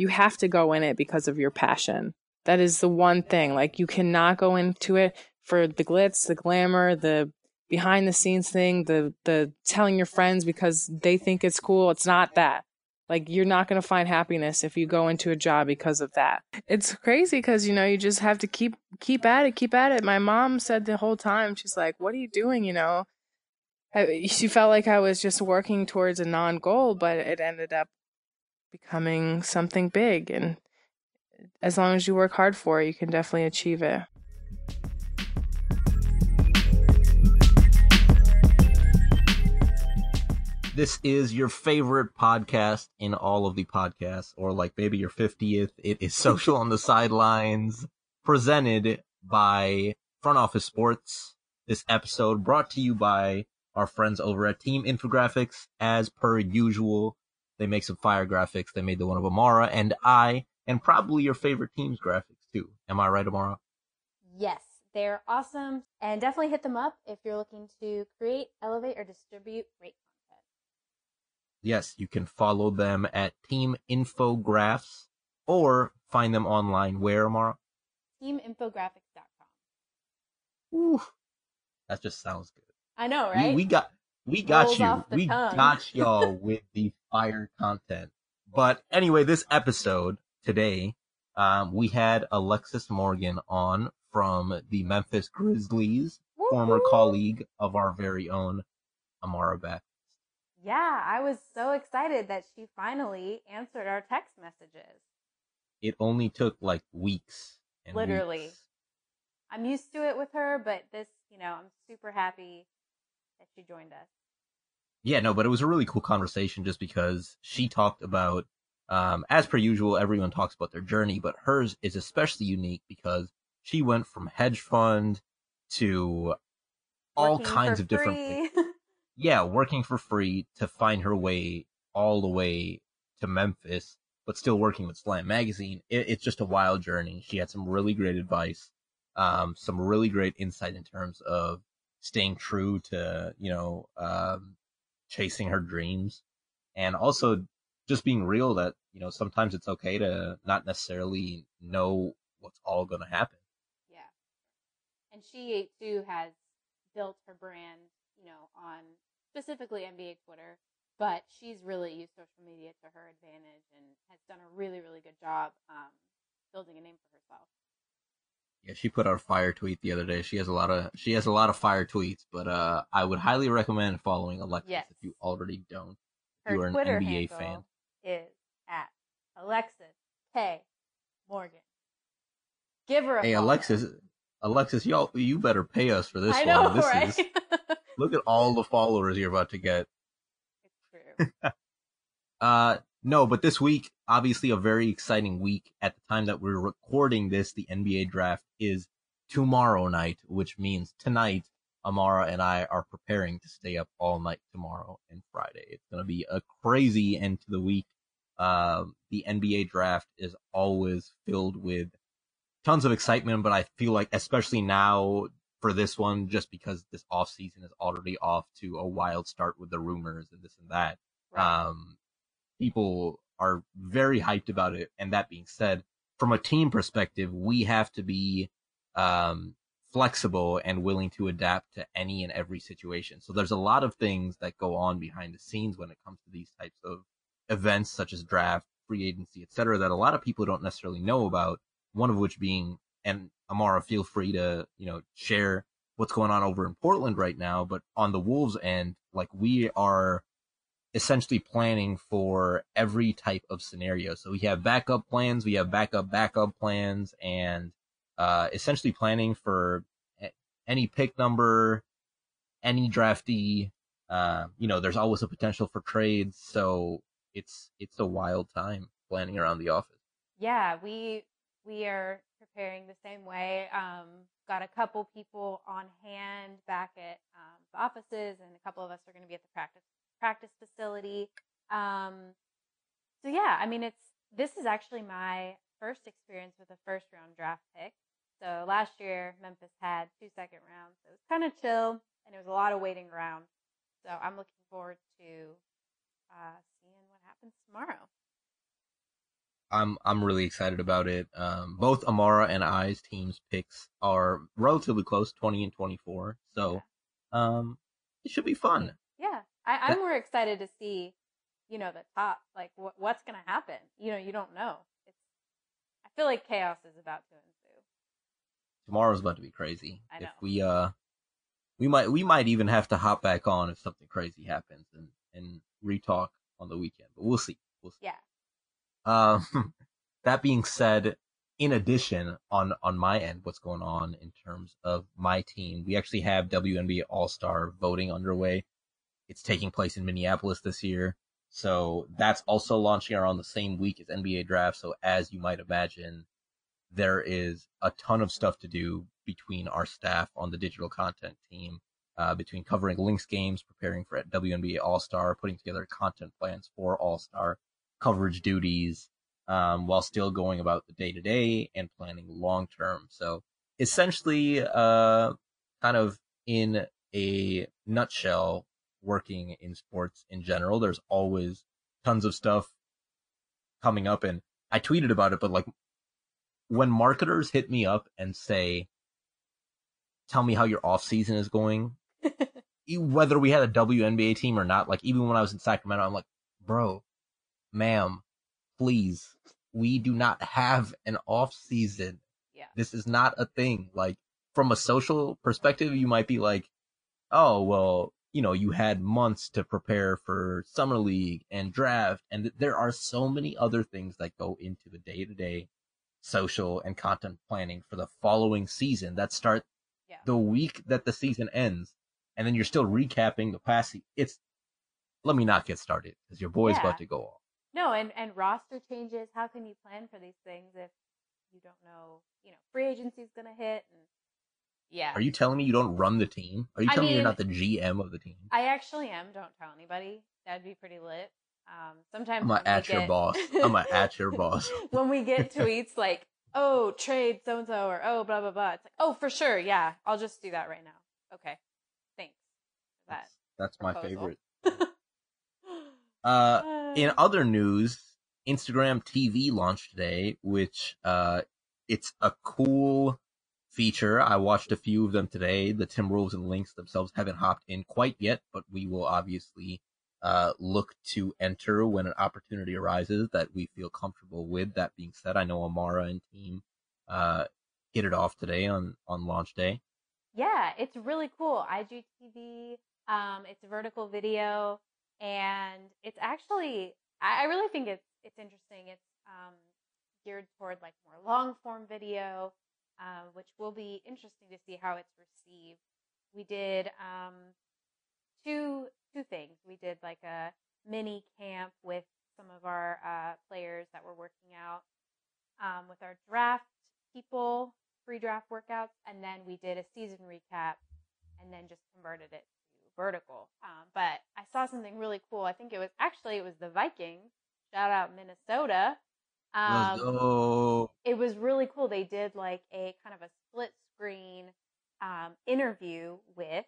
you have to go in it because of your passion. That is the one thing. Like you cannot go into it for the glitz, the glamour, the behind the scenes thing, the the telling your friends because they think it's cool. It's not that. Like you're not going to find happiness if you go into a job because of that. It's crazy cuz you know, you just have to keep keep at it, keep at it. My mom said the whole time she's like, "What are you doing, you know?" she felt like I was just working towards a non-goal, but it ended up becoming something big and as long as you work hard for it, you can definitely achieve it. This is your favorite podcast in all of the podcasts, or like maybe your 50th. It is Social on the Sidelines, presented by Front Office Sports. This episode brought to you by our friends over at Team Infographics. As per usual, they make some fire graphics. They made the one of Amara and I and probably your favorite team's graphics too. Am I right, Amara? Yes, they're awesome. And definitely hit them up if you're looking to create, elevate, or distribute great content. Yes, you can follow them at Team Infographs or find them online where, Amara? TeamInfographics.com. Ooh, that just sounds good. I know, right? We, we got we got you. We tongue. got y'all with the fire content. But anyway, this episode today, um, we had Alexis Morgan on from the Memphis Grizzlies, Woo-hoo! former colleague of our very own Amara Beck. Yeah, I was so excited that she finally answered our text messages. It only took like weeks. Literally. Weeks. I'm used to it with her, but this, you know, I'm super happy that she joined us. Yeah, no, but it was a really cool conversation just because she talked about um, as per usual, everyone talks about their journey, but hers is especially unique because she went from hedge fund to all working kinds of free. different things. yeah, working for free to find her way all the way to Memphis, but still working with Slam Magazine. It, it's just a wild journey. She had some really great advice, um, some really great insight in terms of staying true to, you know, um, chasing her dreams and also just being real that you know sometimes it's okay to not necessarily know what's all going to happen. Yeah, and she too has built her brand, you know, on specifically NBA Twitter, but she's really used social media to her advantage and has done a really really good job um, building a name for herself. Yeah, she put out a fire tweet the other day. She has a lot of she has a lot of fire tweets, but uh, I would highly recommend following Alexis yes. if you already don't. Her you are an Twitter NBA fan is at Alexis K Morgan. Give her a Hey follow. Alexis Alexis, y'all you better pay us for this I one. this right? is look at all the followers you're about to get. It's true. uh no, but this week, obviously a very exciting week. At the time that we're recording this, the NBA draft is tomorrow night, which means tonight Amara and I are preparing to stay up all night tomorrow and Friday. It's going to be a crazy end to the week. Um, the NBA draft is always filled with tons of excitement, but I feel like, especially now for this one, just because this off season is already off to a wild start with the rumors and this and that. Right. Um, people are very hyped about it. And that being said, from a team perspective, we have to be, um, flexible and willing to adapt to any and every situation. So there's a lot of things that go on behind the scenes when it comes to these types of events such as draft, free agency, etc. that a lot of people don't necessarily know about. One of which being, and Amara, feel free to, you know, share what's going on over in Portland right now. But on the Wolves end, like we are essentially planning for every type of scenario. So we have backup plans, we have backup backup plans, and uh, essentially planning for any pick number, any drafty. Uh, you know, there's always a potential for trades, so it's it's a wild time planning around the office. Yeah, we we are preparing the same way. Um, got a couple people on hand back at um, the offices, and a couple of us are going to be at the practice practice facility. Um, so yeah, I mean, it's this is actually my first experience with a first round draft pick. So last year, Memphis had two second rounds. So it was kind of chill, and it was a lot of waiting around. So I'm looking forward to uh, seeing what happens tomorrow. I'm I'm really excited about it. Um, both Amara and I's teams picks are relatively close, 20 and 24. So, um, it should be fun. Yeah, I, I'm more excited to see, you know, the top, like what what's going to happen. You know, you don't know. It's, I feel like chaos is about to ensue. Tomorrow's about to be crazy. I know. If we uh, we might we might even have to hop back on if something crazy happens and and retalk on the weekend. But we'll see. We'll see. Yeah. Um, that being said, in addition, on on my end, what's going on in terms of my team, we actually have WNBA All Star voting underway. It's taking place in Minneapolis this year, so that's also launching around the same week as NBA Draft. So as you might imagine, there is a ton of stuff to do between our staff on the digital content team, uh, between covering Lynx games, preparing for WNBA All Star, putting together content plans for All Star coverage duties, um, while still going about the day to day and planning long term. So essentially, uh, kind of in a nutshell, working in sports in general, there's always tons of stuff coming up. And I tweeted about it, but like when marketers hit me up and say, tell me how your off season is going, whether we had a WNBA team or not, like even when I was in Sacramento, I'm like, bro, ma'am, please, we do not have an off season. Yeah. This is not a thing. Like from a social perspective, you might be like, oh, well, you know, you had months to prepare for summer league and draft. And th- there are so many other things that go into the day to day social and content planning for the following season that start Yeah. the week that the season ends. And then you're still recapping the past. se- It's, let me not get started because your boy's Yeah. about to go off. No, and and roster changes. How can you plan for these things if you don't know? You know, free agency is gonna hit, and yeah. Are you telling me you don't run the team? Are you I telling me you're not the GM of the team? I actually am. Don't tell anybody. That'd be pretty lit. Um, sometimes I'm gonna at your get- boss. I'm gonna at your boss. when we get tweets like, "Oh, trade so and so," or "Oh, blah blah blah," it's like, "Oh, for sure, yeah, I'll just do that right now." Okay, thanks for that. That's, that's my favorite. Uh, in other news, Instagram TV launched today, which uh, it's a cool feature. I watched a few of them today. The Timberwolves and Lynx themselves haven't hopped in quite yet, but we will obviously uh, look to enter when an opportunity arises that we feel comfortable with. That being said, I know Amara and team uh, hit it off today on on launch day. Yeah, it's really cool. IGTV, um, it's vertical video, and it's actually I, I really think it's it's interesting. It's um, geared toward like more long form video, uh, which will be interesting to see how it's received. We did um, two two things. We did like a mini camp with some of our uh, players that were working out um, with our draft people free draft workouts, and then we did a season recap, and then just converted it to vertical. Um, but I saw something really cool. I think it was actually it was the Vikings. Shout out Minnesota. Um, it was really cool. They did like a kind of a split screen um, interview with,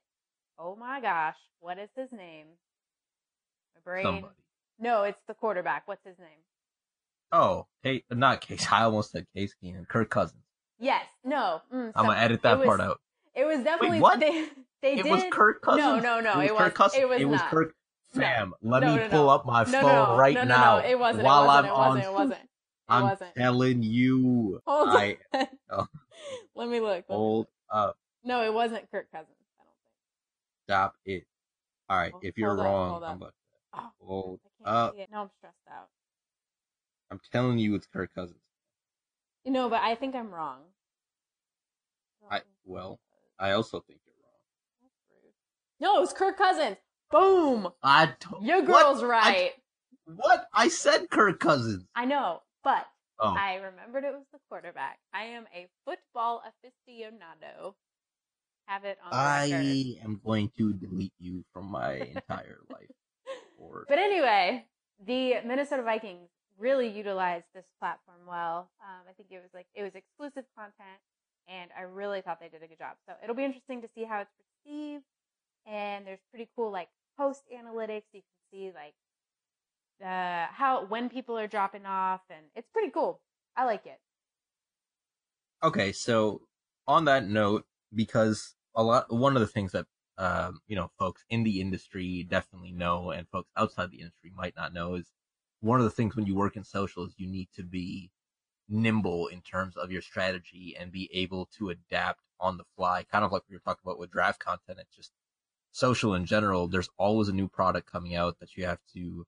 oh my gosh, what is his name? My brain. Somebody. No, it's the quarterback. What's his name? Oh, hey, not Case. I almost said Case Keenum. Kirk Cousins. Yes. No. Mm, I'm gonna edit that was- part out. It was definitely what? they. They It did. was Kirk Cousins. No, no, no. It was It Kirk was. Cousins. It was It was. Kirk. No. Fam, let No, me no, pull no. up my No, phone no, no, right no, no, now. No, it wasn't. While it wasn't. I'm it on, wasn't. It wasn't. I'm wasn't. telling you. Hold I on. oh. Let me look. Let me hold look. up. No, it wasn't Kirk Cousins. I don't think. Stop it. All right. Hold- If you're up, wrong, hold I'm up. Oh, hold I can't up. see it. No, I'm stressed out. I'm telling you, it's Kirk Cousins. You know, but I think I'm wrong. I well, I also think you're wrong. That's rude. No, it was Kirk Cousins. Boom. I don't. Your what? girl's right. What? I said Kirk Cousins. I know, but Oh, I remembered it was the quarterback. I am a football aficionado. Have it on the record. I am going to delete you from my entire life. Or But anyway, the Minnesota Vikings really utilized this platform well. Um, I think it was like it was exclusive content, and I really thought they did a good job. So it'll be interesting to see how it's received. And there's pretty cool like post analytics. You can see like uh, how when people are dropping off, and it's pretty cool. I like it. Okay, so on that note, because a lot, one of the things that um, you know, folks in the industry definitely know, and folks outside the industry might not know, is one of the things when you work in social is you need to be nimble in terms of your strategy and be able to adapt on the fly, kind of like we were talking about with draft content. It's just social in general. There's always a new product coming out that you have to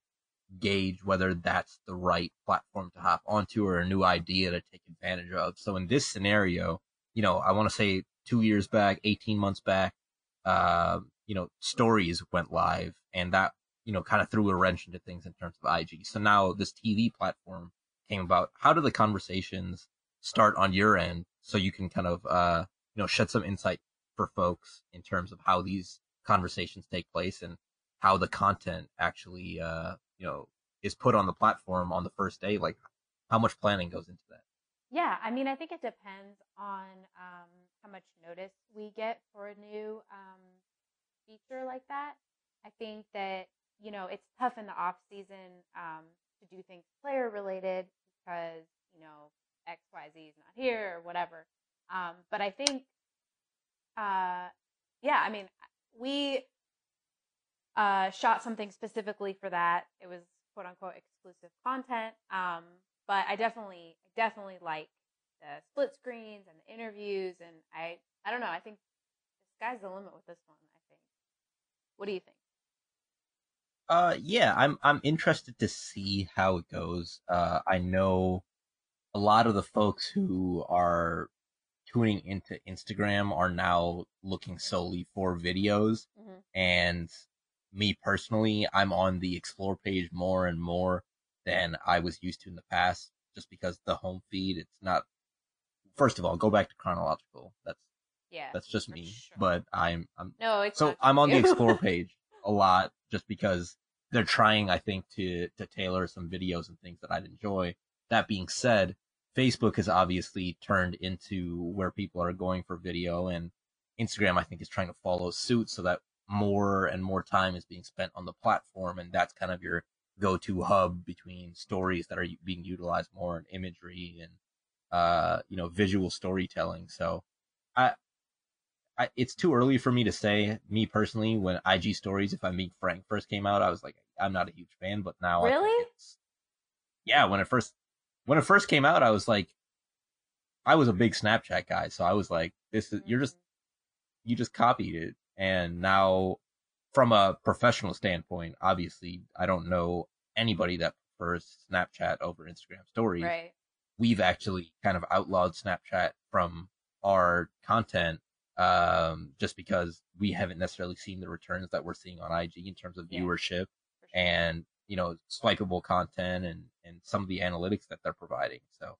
gauge whether that's the right platform to hop onto or a new idea to take advantage of. So in this scenario, you know, I want to say two years back, 18 months back, uh, you know, stories went live and that, you know, kind of threw a wrench into things in terms of IG. So now this TV platform came about. How do the conversations start on your end so you can kind of, uh, you know, shed some insight for folks in terms of how these conversations take place and how the content actually, uh, you know, is put on the platform on the first day? Like how much planning goes into that? Yeah, I mean, I think it depends on um, how much notice we get for a new um, feature like that. I think that you know it's tough in the off season um, to do things player related because you know X Y Z is not here or whatever. Um, but I think, uh, yeah, I mean, we uh, shot something specifically for that. It was quote unquote exclusive content. Um, but I definitely, definitely like the split screens and the interviews, and I, I don't know. I think the sky's the limit with this one. I think. What do you think? Uh, yeah, I'm I'm interested to see how it goes. Uh, I know a lot of the folks who are tuning into Instagram are now looking solely for videos, mm-hmm. and me personally, I'm on the explore page more and more than I was used to in the past, just because the home feed, it's not, first of all, go back to chronological. That's, yeah, that's just me, sure. but I'm, I'm, no, it's so I'm on the explore page a lot just because they're trying, I think, to, to tailor some videos and things that I'd enjoy. That being said, Facebook has obviously turned into where people are going for video and Instagram, I think, is trying to follow suit so that more and more time is being spent on the platform. And that's kind of your go-to hub between stories that are being utilized more in imagery and, uh, you know, visual storytelling. So I, I, it's too early for me to say. Me personally, when IG stories, if I'm being frank, first came out, I was like, I'm not a huge fan. But now, really, yeah, when it first when it first came out, I was like, I was a big Snapchat guy, so I was like, this is you're just mm-hmm. you just copied it, and now from a professional standpoint, obviously, I don't know anybody that prefers Snapchat over Instagram stories. Right. We've actually kind of outlawed Snapchat from our content um, just because we haven't necessarily seen the returns that we're seeing on IG in terms of viewership yeah, sure. and you know swipeable content and and some of the analytics that they're providing. So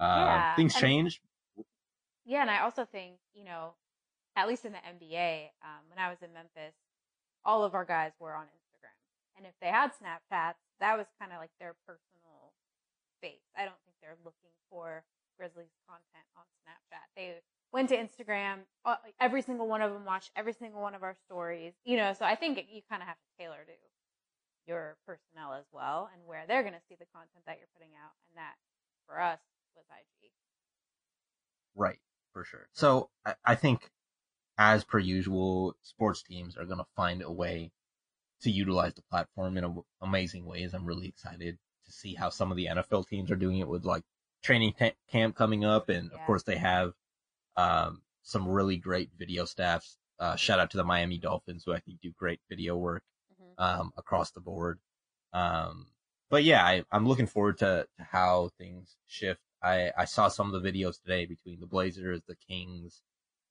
uh, yeah, things change. Yeah, and I also think you know, at least in the NBA, um, when I was in Memphis, all of our guys were on Instagram. And if they had Snapchats, that was kind of like their personal space. I don't think they're looking for Grizzlies content on Snapchat. They went to Instagram. Uh, every single one of them watched every single one of our stories. You know, so I think you kind of have to tailor to your personnel as well and where they're going to see the content that you're putting out. And that for us was IG. Right, for sure. So I, I think as per usual, sports teams are going to find a way to utilize the platform in a, amazing ways. I'm really excited to see how some of the NFL teams are doing it with like training t- camp coming up. And yeah. of course they have, um, some really great video staffs. Uh, shout out to the Miami Dolphins who I think do great video work, mm-hmm. um, across the board. Um, but yeah, I, am looking forward to, to how things shift. I, I saw some of the videos today between the Blazers, the Kings,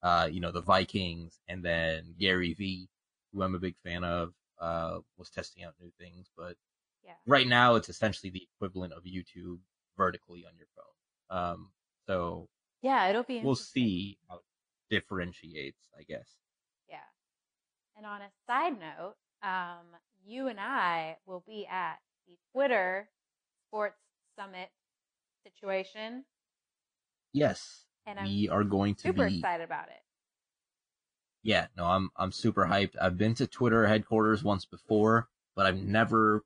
uh, you know, the Vikings, and then Gary Vee, who I'm a big fan of, uh, was testing out new things. But yeah. right now, it's essentially the equivalent of YouTube vertically on your phone. Um, so yeah, it'll be. We'll see how it differentiates, I guess. Yeah. And on a side note, um, you and I will be at the Twitter Sports Summit situation. Yes. And we I'm are going to super be excited about it. Yeah, no, I'm I'm super hyped. I've been to Twitter headquarters once before, but I've never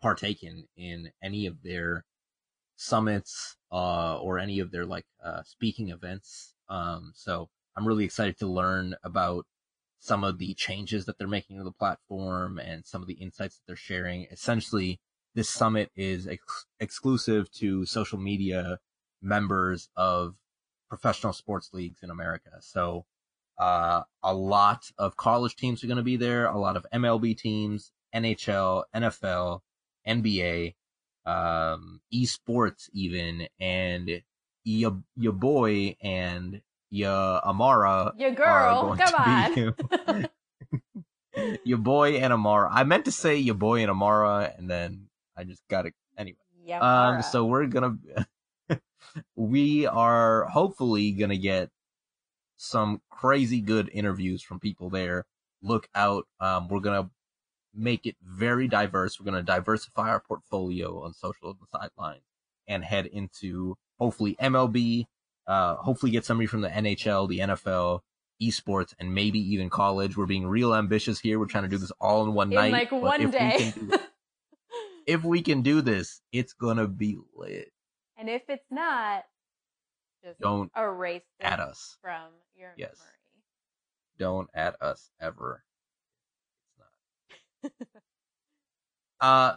partaken in any of their summits uh, or any of their like uh, speaking events. Um, so I'm really excited to learn about some of the changes that they're making to the platform and some of the insights that they're sharing. Essentially, this summit is ex- exclusive to social media members of professional sports leagues in America. So, uh, a lot of college teams are going to be there, a lot of MLB teams, NHL, NFL, NBA, um, esports even, and your, your boy and your Amara. Your girl, come on. your boy and Amara. I meant to say your boy and Amara, and then I just got it anyway. Yeah. Um, so we're gonna, we are hopefully gonna get some crazy good interviews from people there. Look out. Um, we're gonna make it very diverse. We're gonna diversify our portfolio on social the sidelines and head into hopefully MLB. Uh, hopefully get somebody from the NHL, the NFL, esports, and maybe even college. We're being real ambitious here. We're trying to do this all in one in night. like one if we day. can do if we can do this, it's gonna be lit. And if it's not, just Don't erase At us. from your Yes. memory. Don't at us ever. It's not. uh,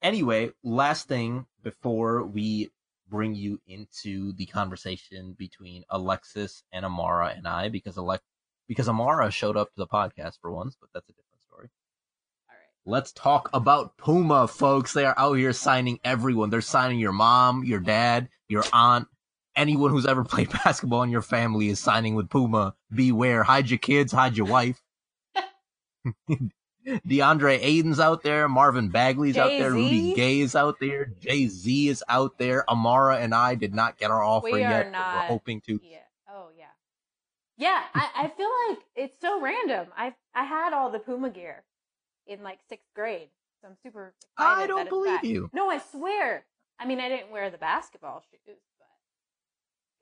anyway, last thing before we bring you into the conversation between Alexis and Amara and I, because Alex, because Amara showed up to the podcast for once, but that's a different story. All right. Let's talk about Puma, folks. They are out here signing everyone. They're signing your mom, your dad, your aunt, anyone who's ever played basketball in your family is signing with Puma. Beware. Hide your kids, hide your wife. DeAndre Ayton's out there. Marvin Bagley's out there. Jay-Z? Rudy Gay's out there. Jay Z is out there. Amara and I did not get our offer We yet, not- we're hoping to. Yeah. Oh yeah. Yeah, I, I feel like it's so random. I I had all the Puma gear in like sixth grade, so I'm super. I don't believe you. No, I swear. I mean, I didn't wear the basketball shoes, but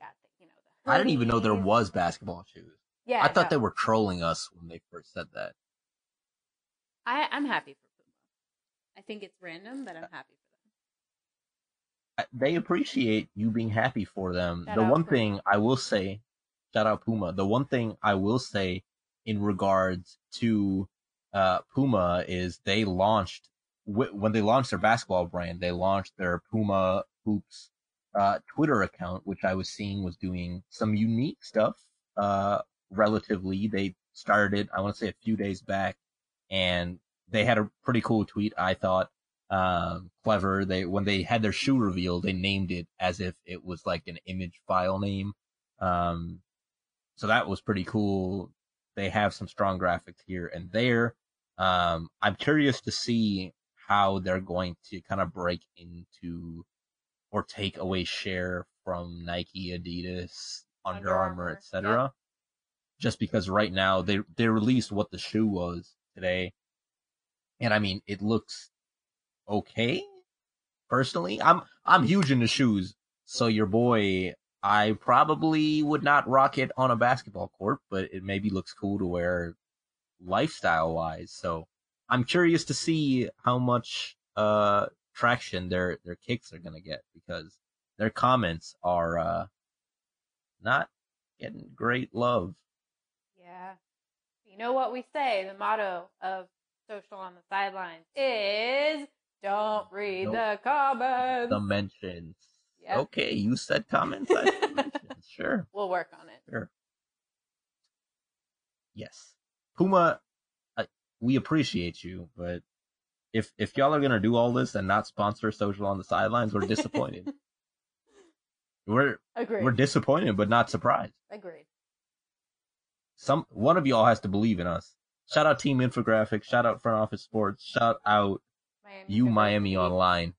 got the you know the. I didn't even know there was basketball shoes. Yeah, I thought no. they were trolling us when they first said that. I I'm happy for Puma. I think it's random, but I'm happy for them. They appreciate you being happy for them. Shout the one Puma. thing I will say, shout out Puma. The one thing I will say in regards to uh, Puma is they launched wh- when they launched their basketball brand. They launched their Puma Hoops uh, Twitter account, which I was seeing was doing some unique stuff. Uh, relatively, they started I want to say a few days back, and they had a pretty cool tweet. I thought um, clever. They when they had their shoe reveal, they named it as if it was like an image file name. Um, so that was pretty cool. They have some strong graphics here and there. Um, I'm curious to see how they're going to kind of break into or take away share from Nike, Adidas, Under, Under Armour, etc. Just because right now they they released what the shoe was today, and I mean it looks okay. Personally, I'm I'm huge into shoes, so your boy, I probably would not rock it on a basketball court, but it maybe looks cool to wear lifestyle wise. So I'm curious to see how much uh traction their their kicks are gonna get because their comments are uh not getting great love. Yeah. You know what we say? The motto of social on the sidelines is don't read Nope. the comments. The mentions. Yep. Okay, you said comments. I said mentions. Sure. We'll work on it. Sure. Yes. Puma, I, we appreciate you, but if if y'all are gonna do all this and not sponsor social on the sidelines, we're disappointed. we're Agreed. we're disappointed, but not surprised. Agreed. Some one of y'all has to believe in us. Shout out Team Infographics. Shout out Front Office Sports. Shout out Miami you University. Miami Online.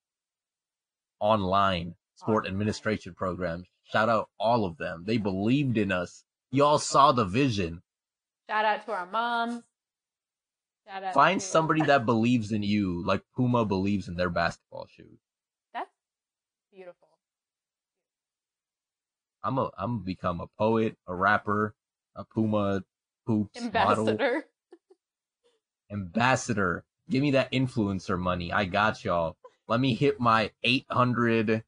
Online sport Online. administration programs. Shout out all of them. They believed in us. Y'all saw the vision. Shout out to our moms. Shout out Find to- somebody that believes in you, like Puma believes in their basketball shoes. That's beautiful. I'm a I'm become a poet, a rapper, a Puma model, Ambassador. ambassador. Give me that influencer money. I got y'all. Let me hit my 800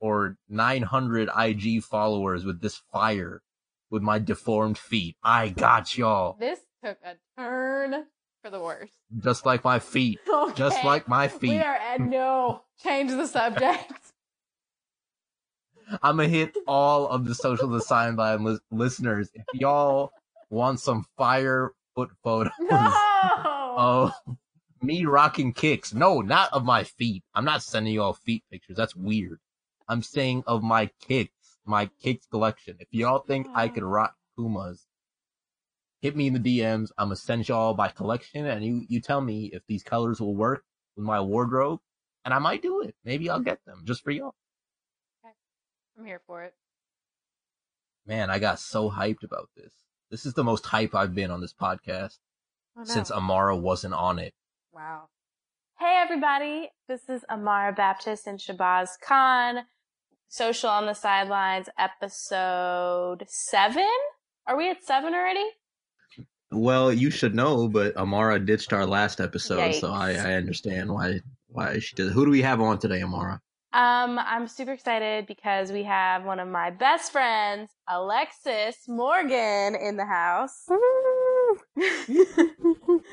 or 900 IG followers with this fire with my deformed feet. I got y'all. This took a turn for the worse. Just like my feet. Just like my feet. We are at no. Change the subject. I'm gonna hit all of the social design line lis- listeners. If y'all want some fire foot photos No. of me rocking kicks, no, not of my feet. I'm not sending y'all feet pictures. That's weird. I'm saying of my kicks, my kicks collection. If y'all think I could rock Pumas, hit me in the DMs. I'm gonna send y'all my collection, and you you tell me if these colors will work with my wardrobe, and I might do it. Maybe I'll get them just for y'all. Okay. I'm here for it. Man, I got so hyped about this. This is the most hype I've been on this podcast Oh, no. since Amara wasn't on it. wow. Hey everybody, this is Amara Baptist and Shahbaz Khan. Social on the Sidelines, episode seven. Are we at seven already? Well, you should know, but Amara ditched our last episode, so I, I understand why why she did. Who do we have on today, Amara? Um, I'm super excited because we have one of my best friends, Alexis Morgan, in the house.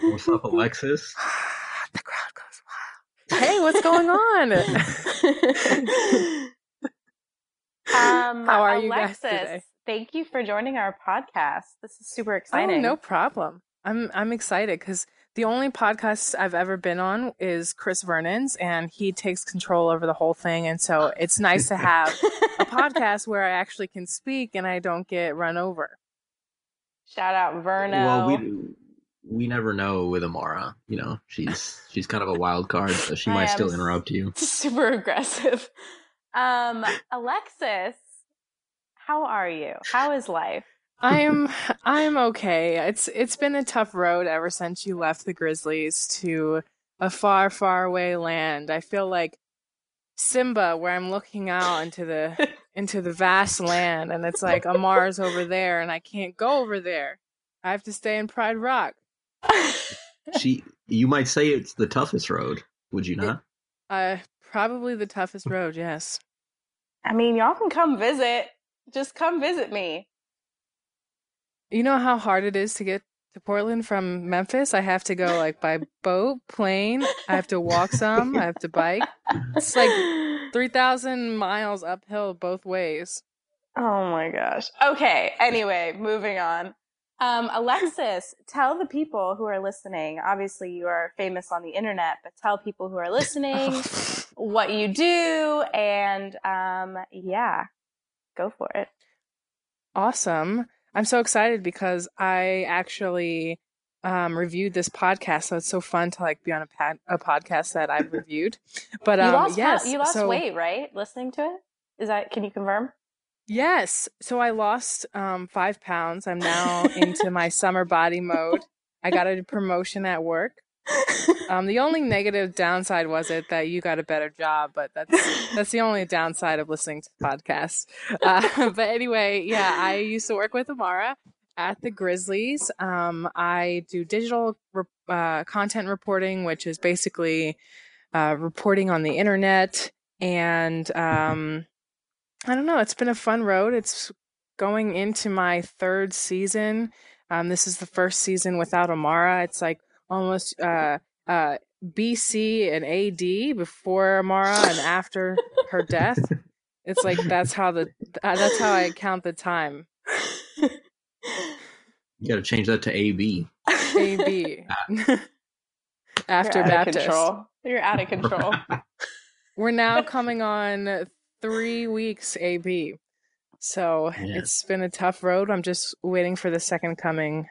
What's up, Alexis? the crowd goes wild. Hey, what's going on? um, How are you guys today? Thank you for joining our podcast. This is super exciting. Oh, no problem. I'm I'm excited because the only podcast I've ever been on is Chris Vernon's, and he takes control over the whole thing. And so it's nice to have a podcast where I actually can speak and I don't get run over. Shout out Verno. Well, we we never know with Amara. You know, she's she's kind of a wild card, so she I might still interrupt you. super aggressive. Um, Alexis, how are you? How is life? I'm I'm okay. It's it's been a tough road ever since you left the Grizzlies to a far, far away land. I feel like Simba, where I'm looking out into the into the vast land, and it's like Amar's over there, and I can't go over there. I have to stay in Pride Rock. She, you might say it's the toughest road, would you not? Uh, probably the toughest road. Yes. I mean, y'all can come visit. Just come visit me. You know how hard it is to get to Portland from Memphis? I have to go like by boat, plane. I have to walk some. I have to bike. It's like 3,000 miles uphill both ways. Oh my gosh. Okay. Anyway, moving on. Um, Alexis, tell the people who are listening. Obviously, you are famous on the internet, but tell people who are listening what you do, and um, yeah, go for it. awesome. I'm so excited because I actually um, reviewed this podcast. So it's so fun to like be on a, pad- a podcast that I've reviewed. But um, you lost yes, you lost so- weight, right? Listening to it, is that? Can you confirm? Yes. So I lost um, five pounds. I'm now into my summer body mode. I got a promotion at work. Um, the only negative downside was it that you got a better job, but that's that's the only downside of listening to podcasts. Uh, but anyway, yeah, I used to work with Amara at the Grizzlies. Um, I do digital re- uh, content reporting, which is basically uh, reporting on the internet. And um, I don't know, it's been a fun road. It's going into my third season. Um, this is the first season without Amara. It's like almost uh, uh, BC and AD before Amara and after her death. It's like that's how the uh, that's how I count the time. You got to change that to AB. AB after You're Baptist. control. You're out of control. We're now coming on three weeks AB. So Yeah. it's been a tough road. I'm just waiting for the second coming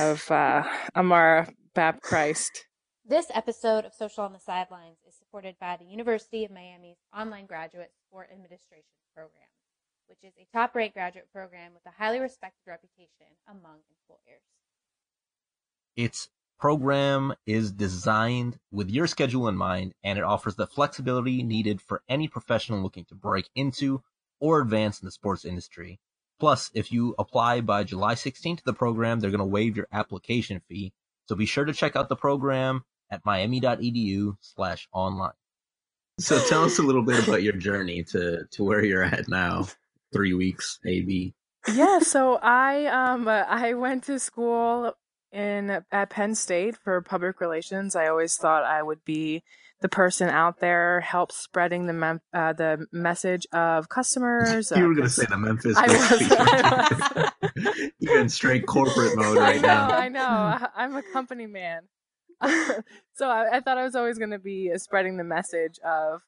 of uh, Amara Bap Christ. This episode of Social on the Sidelines is supported by the University of Miami's online graduate sport administration program, which is a top ranked graduate program with a highly respected reputation among employers. Its program is designed with your schedule in mind, and it offers the flexibility needed for any professional looking to break into or advance in the sports industry. Plus, if you apply by July 16th to the program, they're going to waive your application fee. So be sure to check out the program at miami.edu slash online. So tell us a little bit about your journey to to where you're at now. Three weeks, maybe. yeah, so I um uh, I went to school in at Penn State for public relations. I always thought I would be the person out there helps spreading the mem- uh, the message of customers. you were going to say the Memphis. I was. I You're in straight corporate mode I right know, now. I know. I- I'm a company man. so I, I thought I was always going to be spreading the message of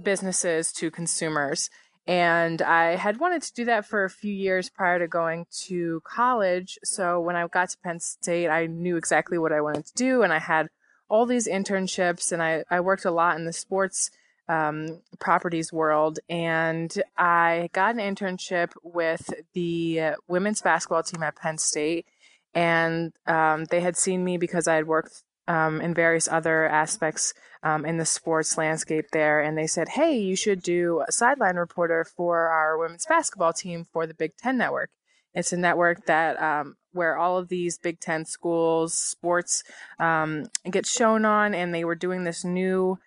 businesses to consumers. And I had wanted to do that for a few years prior to going to college. So when I got to Penn State, I knew exactly what I wanted to do. And I had all these internships, and I, I worked a lot in the sports um, properties world. And I got an internship with the women's basketball team at Penn State. And um, they had seen me because I had worked um, in various other aspects um, in the sports landscape there. And they said, hey, you should do a sideline reporter for our women's basketball team for the Big Ten Network. It's a network that um, where all of these Big Ten schools sports um, get shown on, and they were doing this new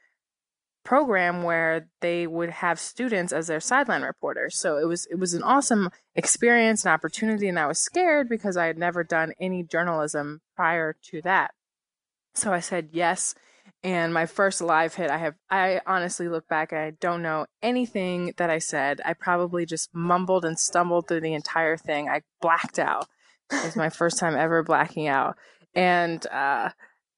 program where they would have students as their sideline reporters. So it was it was an awesome experience and opportunity, and I was scared because I had never done any journalism prior to that. So I said yes. And my first live hit, I have, I honestly look back and I don't know anything that I said. I probably just mumbled and stumbled through the entire thing. I blacked out. It was my first time ever blacking out. And, uh,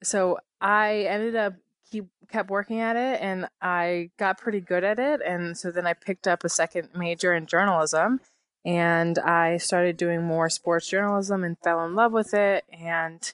so I ended up keep kept working at it and I got pretty good at it. And so then I picked up a second major in journalism and I started doing more sports journalism and fell in love with it. And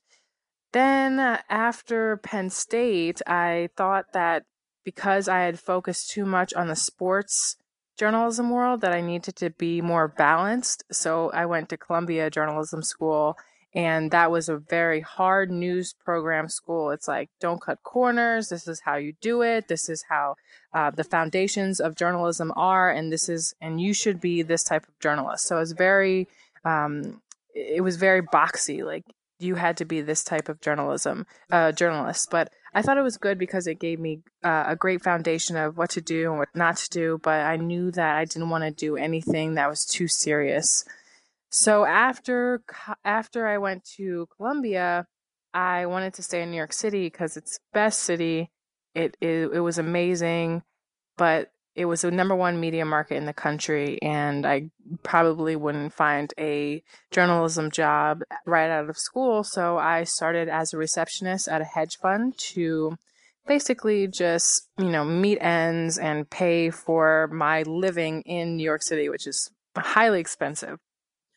then uh, after Penn State, I thought that because I had focused too much on the sports journalism world that I needed to be more balanced. So I went to Columbia Journalism School and that was a very hard news program school. It's like, don't cut corners. This is how you do it. This is how uh, the foundations of journalism are. And this is, and you should be this type of journalist. So it's very, um, it was very boxy. Like you had to be this type of journalism, uh, journalist. But I thought it was good because it gave me uh, a great foundation of what to do and what not to do. But I knew that I didn't want to do anything that was too serious. So after after I went to Columbia, I wanted to stay in New York City because it's best city. It, it it was amazing, but it was the number one media market in the country, and I probably wouldn't find a journalism job right out of school. So I started as a receptionist at a hedge fund to basically just you know meet ends and pay for my living in New York City, which is highly expensive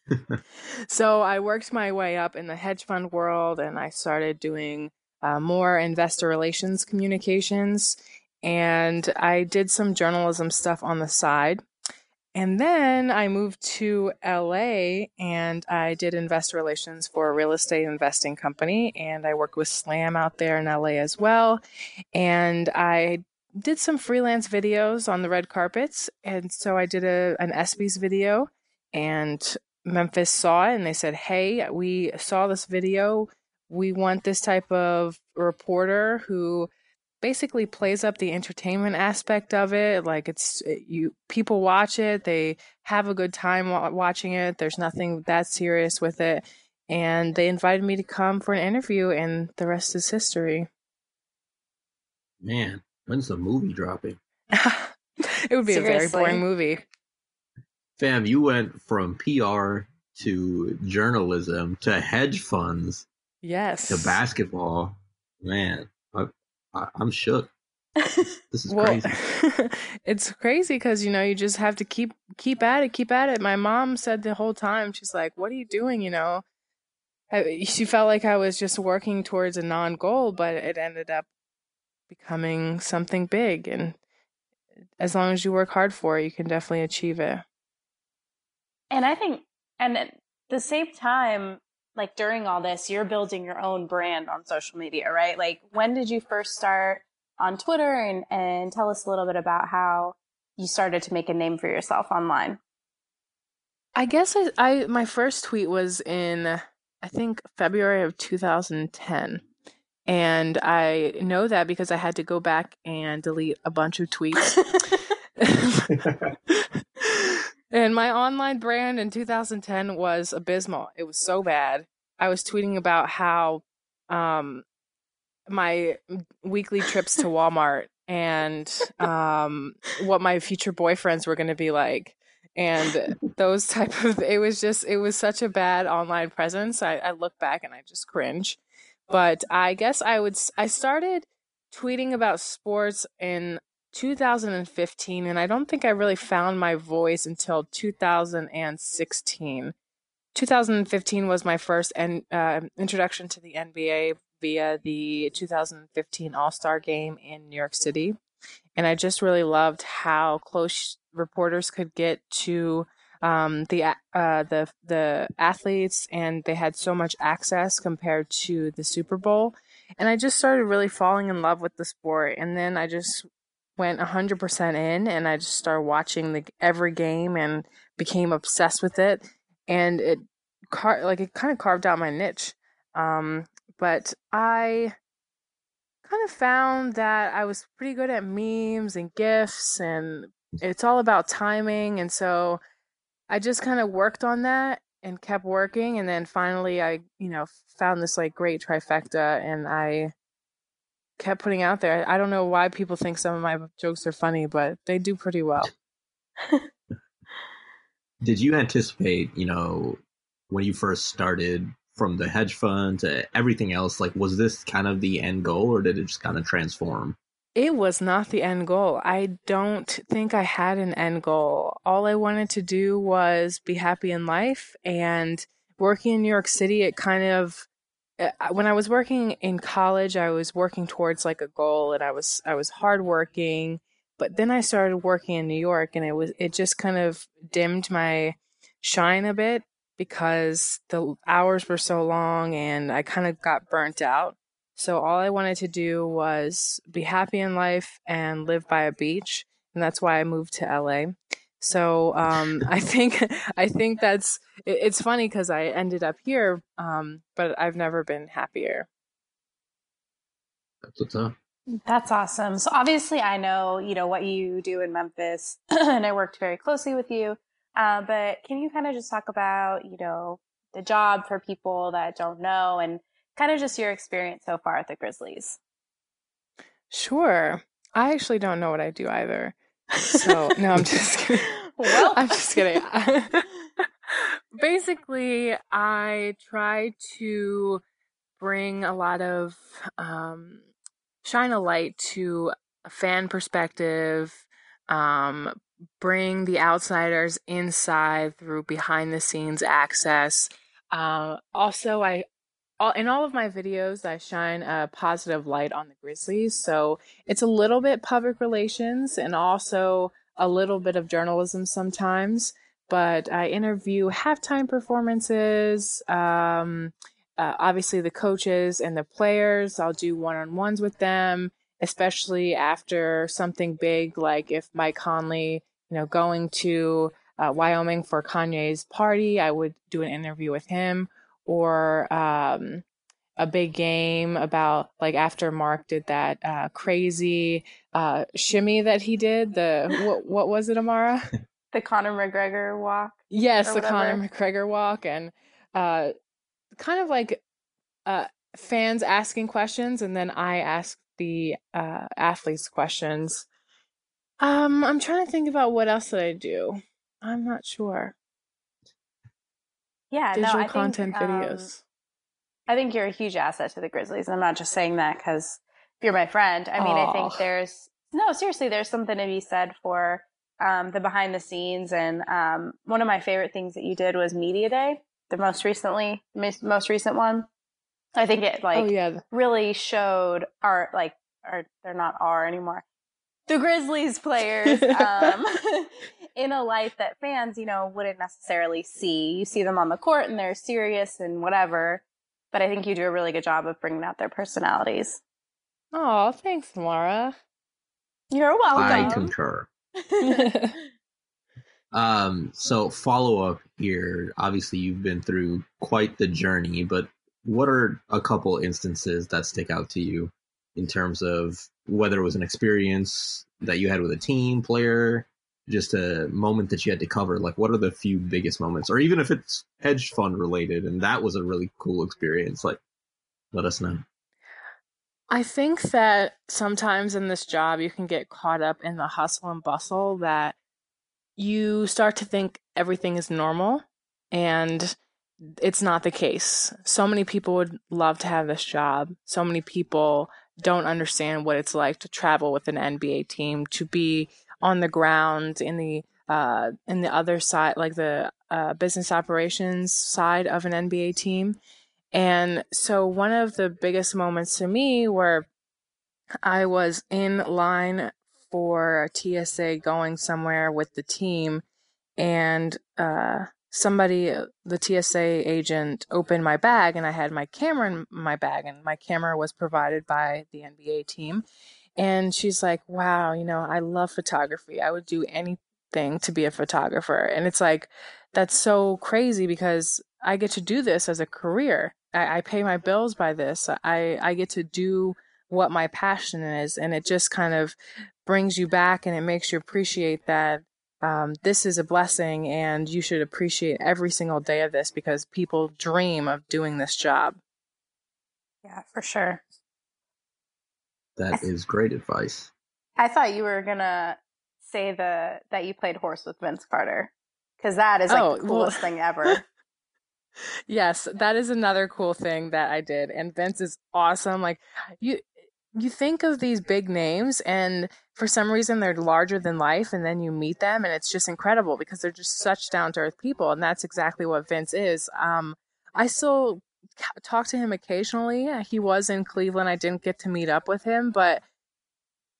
so I worked my way up in the hedge fund world and I started doing uh, more investor relations communications. And I did some journalism stuff on the side. And then I moved to LA and I did investor relations for a real estate investing company. And I worked with Slam out there in LA as well. And I did some freelance videos on the red carpets. And so I did a, an ESPYs video and Memphis saw it and they said, Hey, we saw this video. We want this type of reporter who basically plays up the entertainment aspect of it. Like it's eh, you, people watch it, they have a good time watching it. There's nothing that serious with it. And they invited me to come for an interview, and the rest is history. Man, when's the movie dropping? it would be Seriously? a very boring movie. Fam, you went from PR to journalism to hedge funds. Yes. To basketball. Man, I, I, am shook. This is well, crazy. it's crazy because you know you just have to keep keep at it, keep at it. My mom said the whole time she's like, "What are you doing?" You know, she felt like I was just working towards a non goal, but it ended up becoming something big. And as long as you work hard for it, you can definitely achieve it. And I think, and at the same time, like during all this, you're building your own brand on social media, right? Like, when did you first start on Twitter? And, and tell us a little bit about how you started to make a name for yourself online. I guess I, I my first tweet was in I think February of 2010. And I know that because I had to go back and delete a bunch of tweets. and my online brand in 2010 was abysmal. It was so bad. I was tweeting about how um, my weekly trips to Walmart and um, what my future boyfriends were going to be like and those type of it was just it was such a bad online presence I, I look back and i just cringe but i guess i would i started tweeting about sports in 2015 and i don't think i really found my voice until 2016 2015 was my first en- uh, introduction to the nba via the 2015 all-star game in new york city and i just really loved how close reporters could get to um, the uh, the the athletes, and they had so much access compared to the Super Bowl. And I just started really falling in love with the sport, and then I just went 100% in, and I just started watching the every game and became obsessed with it. And it car- like it kind of carved out my niche. Um, but I kind of found that I was pretty good at memes and gifs and it's all about timing and so i just kind of worked on that and kept working and then finally i you know found this like great trifecta and i kept putting out there i don't know why people think some of my jokes are funny but they do pretty well did you anticipate you know when you first started from the hedge fund to everything else like was this kind of the end goal or did it just kind of transform it was not the end goal. I don't think I had an end goal. All I wanted to do was be happy in life and working in New York City, it kind of Uh, when I was working in college, I was working towards like a goal and I was I was hardworking, but then I started working in New York and it was it just kind of dimmed my shine a bit because the hours were so long and I kind of got burnt out. So all I wanted to do was be happy in life and live by a beach, and that's why I moved to LA. So um, I think I think that's it, it's funny because I ended up here, um, but I've never been happier. That's what's up. That's awesome. So obviously, I know you know what you do in Memphis, and I worked very closely with you. Uh, but can you kind of just talk about you know the job for people that don't know and kind of just your experience so far at the Grizzlies. Sure. I actually don't know what I do either. So, no, I'm just kidding. well, I'm just kidding. Basically, I try to bring a lot of um, shine a light to a fan perspective, um, bring the outsiders inside through behind the scenes access. Uh, also, I all, in all of my videos, I shine a positive light on the Grizzlies. So it's a little bit public relations and also a little bit of journalism sometimes. But I interview halftime performances, um, uh, obviously the coaches and the players. I'll do one on ones with them, especially after something big like if Mike Conley, you know, going to uh, Wyoming for Kanye's party, I would do an interview with him or um, a big game about like after Marc did that uh, crazy uh, shimmy that he did. The what, what was it, Amara? the Conor McGregor walk. Yes, the Conor McGregor walk, and uh, kind of like uh, fans asking questions, and then I ask the uh, athletes questions. Um, I'm trying to think about what else did I do. I'm not sure yeah, digital no, I content think, videos. Um, I think you're a huge asset to the Grizzlies. And I'm not just saying that because you're my friend. I mean, Aww. I think there's no seriously, there's something to be said for um, the behind the scenes. And um, one of my favorite things that you did was Media Day, the most recently, most recent one. I think it like oh, yeah. really showed our like, our they're not our anymore the Grizzlies players um, in a light that fans, you know, wouldn't necessarily see. You see them on the court and they're serious and whatever, but I think you do a really good job of bringing out their personalities. Oh, thanks, Laura. You're welcome. I concur. um, so follow up here. Obviously, you've been through quite the journey, but what are a couple instances that stick out to you in terms of whether it was an experience that you had with a team player, just a moment that you had to cover? Like, what are the few biggest moments, or even if it's hedge fund related and that was a really cool experience? Like, let us know. I think that sometimes in this job you can get caught up in the hustle and bustle that you start to think everything is normal and it's not the case. So many people would love to have this job. So many people don't understand what it's like to travel with an NBA team, to be on the ground in the uh, in the other side, like the uh, business operations side of an NBA team. And so, one of the biggest moments to me where I was in line for TSA going somewhere with the team, and uh, somebody, uh, the TSA agent, opened my bag, and I had my camera in my bag, and my camera was provided by the NBA team. And she's like, wow, you know, I love photography. I would do anything to be a photographer. And it's like, that's so crazy because I get to do this as a career. I, I pay my bills by this. I, I get to do what my passion is. And it just kind of brings you back and it makes you appreciate that um, this is a blessing and you should appreciate every single day of this because people dream of doing this job. Yeah, for sure. That is great advice. I thought you were gonna say the that you played horse with Vince Carter because that is like Oh, the well- coolest thing ever. Yes, that is another cool thing that I did. And Vince is awesome. Like you you think of these big names and for some reason they're larger than life and then you meet them and it's just incredible because they're just such down to earth people and that's exactly what Vince is. Um I still talk to him occasionally. He was in Cleveland. I didn't get to meet up with him, but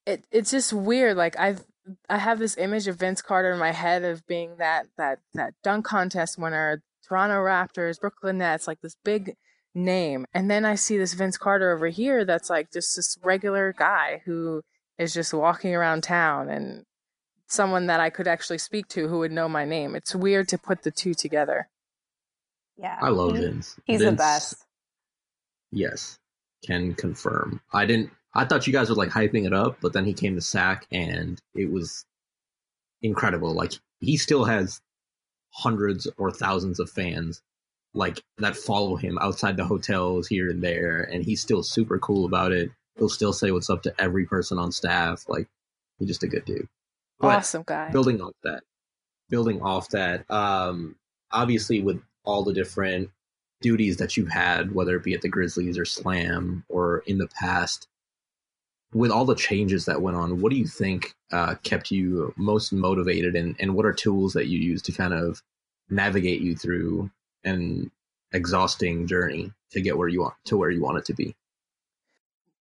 it it's just weird like I've I have this image of Vince Carter in my head of being that that that dunk contest winner, Toronto Raptors, Brooklyn Nets, like this big name. And then I see this Vince Carter over here that's like just this regular guy who is just walking around town and someone that I could actually speak to who would know my name. It's weird to put the two together. Yeah, I love he- Vince. He's the best. Yes, can confirm. I didn't. I thought you guys were like hyping it up, but then he came to Sac, and it was incredible. Like he still has hundreds or thousands of fans like that follow him outside the hotels here and there, and he's still super cool about it. He'll still say what's up to every person on staff. Like he's just a good dude. But- awesome guy. building off that building off that um obviously with all the different duties that you've had whether it be at the grizzlies or slam or in the past with all the changes that went on what do you think uh, kept you most motivated and, and what are tools that you use to kind of navigate you through an exhausting journey to get where you want to where you want it to be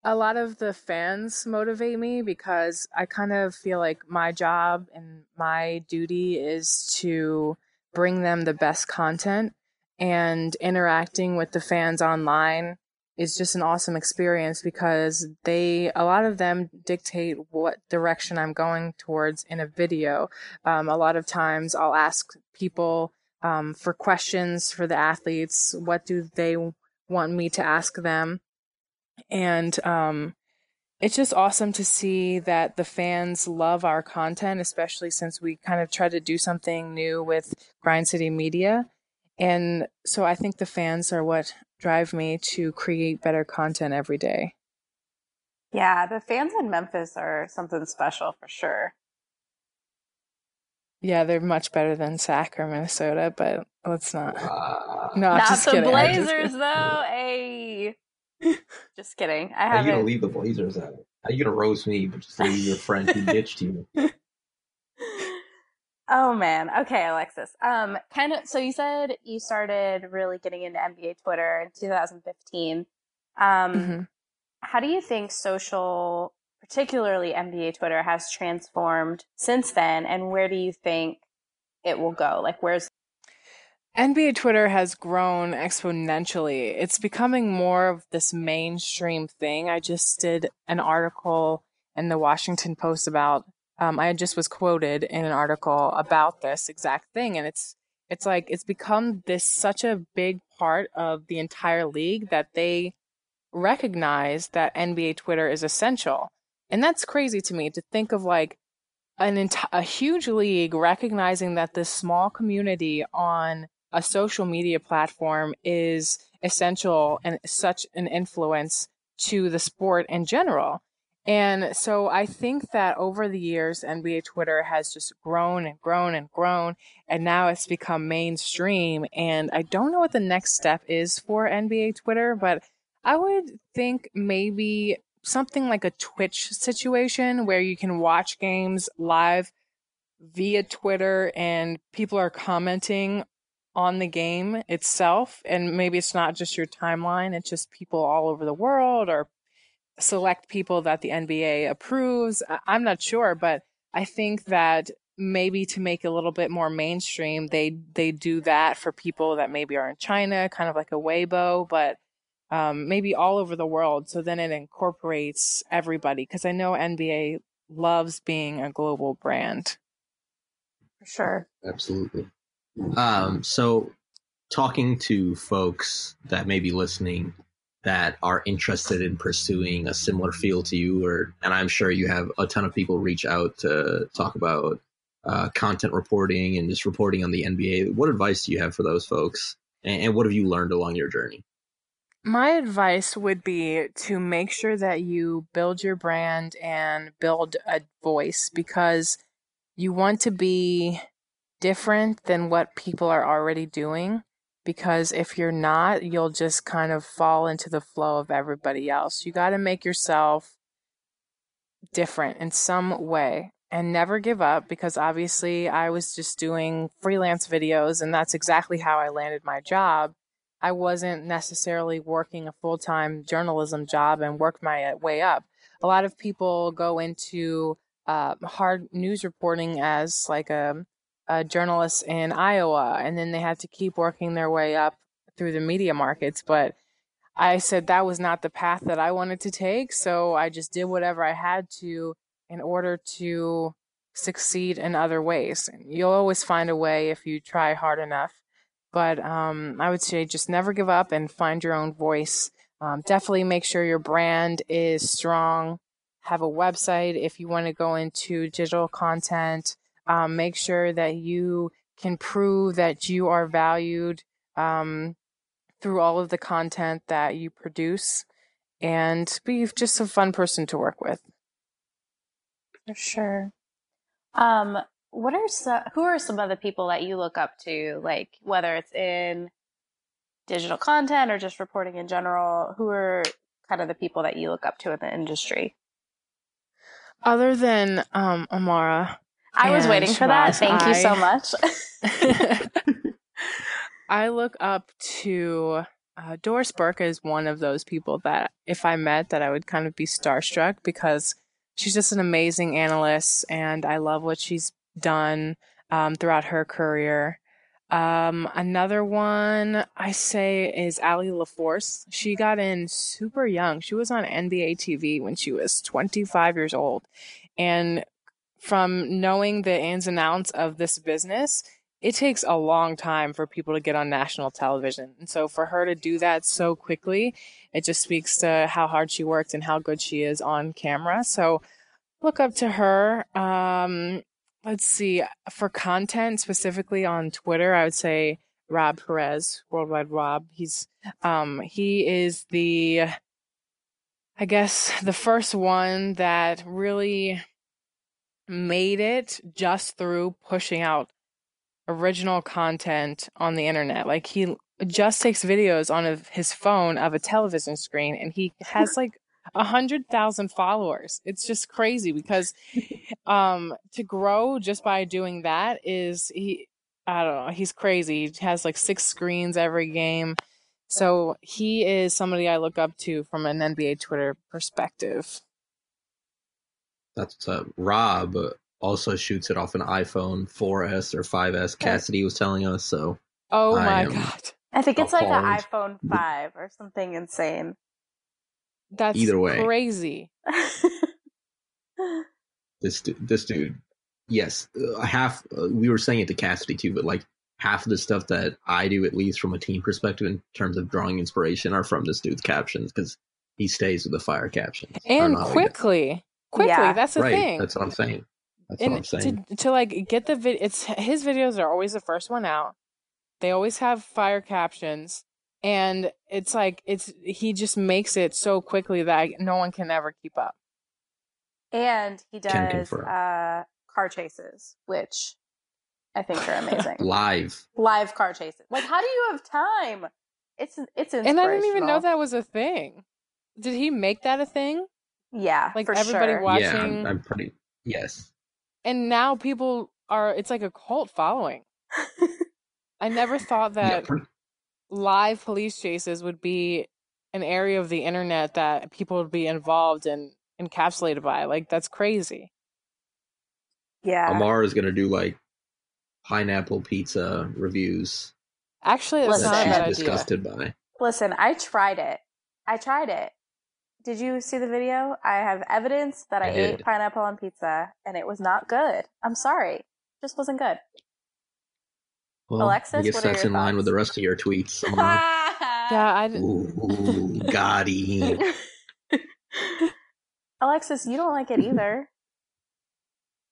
a lot of the fans motivate me because I kind of feel like my job and my duty is to bring them the best content and interacting with the fans online is just an awesome experience because they a lot of them dictate what direction I'm going towards in a video. Um, a lot of times I'll ask people um, for questions for the athletes. What do they want me to ask them? and um, it's just awesome to see that the fans love our content, especially since we kind of try to do something new with Grind City Media. And so I think the fans are what drive me to create better content every day. Yeah, the fans in Memphis are something special for sure. Yeah, they're much better than Sac or Minnesota, but let's not. uh, No, I'm Not just the kidding. I'm just Blazers though. Hey, just kidding. I how you gonna leave the blazers out how you gonna roast me but just leave your friend who ditched you Oh man. Okay, Alexis. Um, kind of. So you said you started really getting into NBA Twitter in 2015. Um, Mhm. how do you think social, particularly NBA Twitter, has transformed since then, and where do you think it will go? Like, where's NBA Twitter has grown exponentially. It's becoming more of this mainstream thing. I just did an article in the Washington Post about um, I just was quoted in an article about this exact thing, and it's It's like it's become this such a big part of the entire league that they recognize that NBA Twitter is essential. And that's crazy to me to think of like an ent- a huge league recognizing that this small community on a social media platform is essential and such an influence to the sport in general. And so I think that over the years, NBA Twitter has just grown and grown and grown, and now it's become mainstream. And I don't know what the next step is for NBA Twitter, but I would think maybe something like a Twitch situation where you can watch games live via Twitter and people are commenting on the game itself. And maybe it's not just your timeline, it's just people all over the world or select people that the NBA approves. I'm not sure, but I think that maybe to make it a little bit more mainstream, they they do that for people that maybe are in China, kind of like a Weibo, but um, maybe all over the world. So then it incorporates everybody because I know NBA loves being a global brand. For sure. Absolutely. Um, so talking to folks that may be listening that are interested in pursuing a similar field to you or and i'm sure you have a ton of people reach out to talk about uh, content reporting and just reporting on the nba what advice do you have for those folks and, and what have you learned along your journey my advice would be to make sure that you build your brand and build a voice because you want to be different than what people are already doing. Because if you're not, you'll just kind of fall into the flow of everybody else. You got to make yourself different in some way and never give up because obviously I was just doing freelance videos and that's exactly how I landed my job I wasn't necessarily working a full time journalism job and worked my way up. A lot of people go into uh, hard news reporting as like a, a journalist in Iowa, and then they have to keep working their way up through the media markets. But I said that was not the path that I wanted to take. So I just did whatever I had to in order to succeed in other ways. You'll always find a way if you try hard enough. But um, I would say just never give up and find your own voice. Um, definitely make sure your brand is strong. Have a website if you want to go into digital content. Um, make sure that you can prove that you are valued um, through all of the content that you produce and be just a fun person to work with. For sure. Um, what are some, who are some of the people that you look up to, like whether it's in digital content or just reporting in general? Who are kind of the people that you look up to in the industry? Other than um, Amara, I was waiting for that. Thank I, you so much. I look up to uh, Doris Burke is one of those people that if I met that I would kind of be starstruck because she's just an amazing analyst and I love what she's done um, throughout her career. Um, another one I say is Ali LaForce. She got in super young. She was on NBA TV when she was 25 years old. And from knowing the ins and outs of this business, it takes a long time for people to get on national television. And so for her to do that so quickly, it just speaks to how hard she worked and how good she is on camera. So look up to her. Um, let's see for content specifically on twitter i would say rob perez World Wide Wob. He's um he is the i guess the first one that really made it just through pushing out original content on the internet. Like he just takes videos on his phone of a television screen and he has like a hundred thousand followers. It's just crazy because um to grow just by doing that is he I don't know, he's crazy. He has like six screens every game. So he is somebody I look up to from an NBA Twitter perspective. That's uh, Rob also shoots it off an iPhone 4S or 5S. Cassidy was telling us so. Oh my god! I think it's appalled. like an iPhone 5 or something insane. That's either way crazy. this this dude, yes, uh, half. Uh, we were saying it to Cassidy too, but like half of the stuff that I do, at least from a team perspective, in terms of drawing inspiration, are from this dude's captions because he stays with the fire captions and know how quickly, quickly. Yeah. That's the right. thing. That's what I'm saying. That's what I'm and saying. to to like get the vid, it's his videos are always the first one out. They always have fire captions, and it's like it's he just makes it so quickly that no one can ever keep up. And he does uh, car chases, which I think are amazing. Live. Live car chases. Like, how do you have time? It's it's And I didn't even know that was a thing. Did he make that a thing? Yeah, Like, for everybody sure. wa- Yeah, I'm, I'm pretty. Yes. And now people are. It's like a cult following. I never thought Yeah, that pretty- live police chases would be an area of the internet that people would be involved and encapsulated by. Like that's crazy. yeah. Amar is gonna do like pineapple pizza reviews Actually, that's Listen, not a that bad she's idea. disgusted by. Listen, I tried it. I tried it. Did you see the video? I have evidence that I, I ate pineapple on pizza and it was not good. I'm sorry. Just wasn't good. Well, Alexis, I guess what that's your in line with the rest of your tweets. Yeah, I. d- Ooh, got him. Alexis, you don't like it either.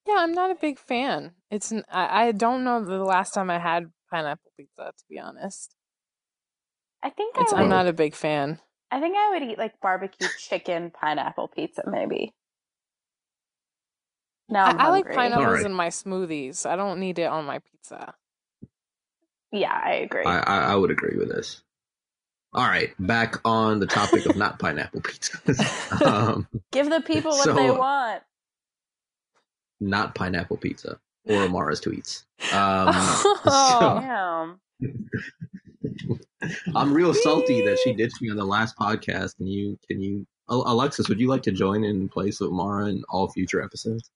Yeah, I'm not a big fan. It's. I don't know the last time I had pineapple pizza. To be honest, I think it's. I I'm not a big fan. I think I would eat like barbecue chicken pineapple pizza, maybe. Now I, I'm like pineapples Alright. in my smoothies. I don't need it on my pizza. Yeah, I agree. I, I, I would agree with this. All right, back on the topic of not pineapple pizzas. um, Give the people what So- they want. not pineapple pizza or Amara's tweets. Um, Oh. Damn. I'm real salty that she ditched me on the last podcast. Can you, can you, Alexis, would you like to join in place with Mara in all future episodes?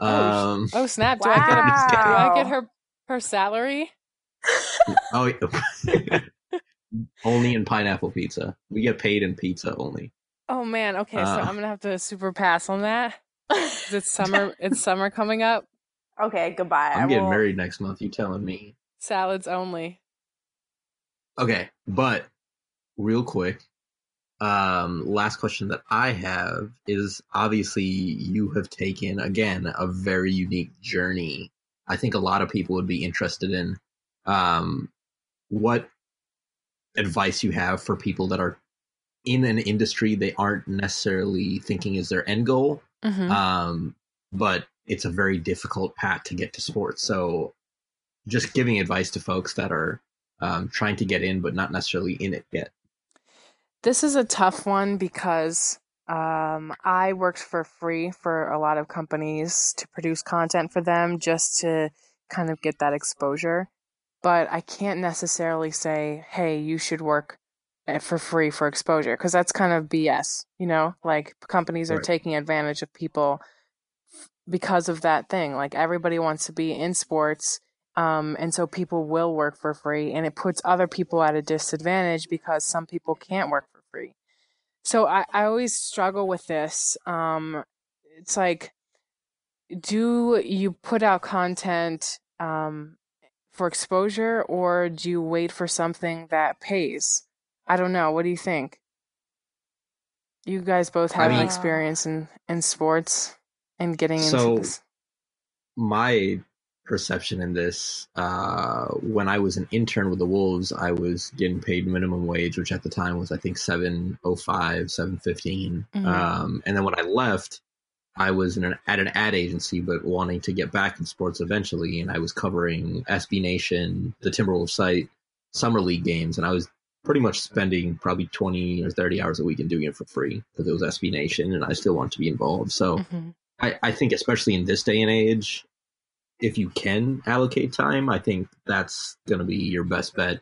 Oh, Um, Oh snap! Do I get a, do I get her her salary? oh, only in pineapple pizza. We get paid in pizza only. Oh man. Okay, so Uh. I'm gonna have to super pass on that. It's summer. it's summer coming up. okay, goodbye. I I'm getting will- married next month. You telling me? Salads only. Okay, but real quick, um, last question that I have is obviously you have taken again a very unique journey. I think a lot of people would be interested in um, what advice you have for people that are in an industry they aren't necessarily thinking is their end goal, Mhm. um, but it's a very difficult path to get to sports. So, just giving advice to folks that are um, trying to get in, but not necessarily in it yet. This is a tough one because um, I worked for free for a lot of companies to produce content for them just to kind of get that exposure. But I can't necessarily say, hey, you should work eh, for free for exposure because that's kind of BS, you know? Like companies are Right. taking advantage of people because of that thing. Like everybody wants to be in sports. Um, and so people will work for free and it puts other people at a disadvantage because some people can't work for free. So I, I always struggle with this. Um, it's like, do you put out content um, for exposure or do you wait for something that pays? I don't know. What do you think? You guys both I have mean- experience in, in sports and getting into So- this. My perception in this, uh, when I was an intern with the Wolves, I was getting paid minimum wage, which at the time was I think seven oh five, seven fifteen. Mhm. Um, and then when I left, I was in an, at an ad agency, but wanting to get back in sports eventually, and I was covering SB Nation, the Timberwolves site, summer league games, and I was pretty much spending probably twenty or thirty hours a week and doing it for free because it was SB Nation, and I still want to be involved. So. Mhm. I, I think especially in this day and age, if you can allocate time, I think that's going to be your best bet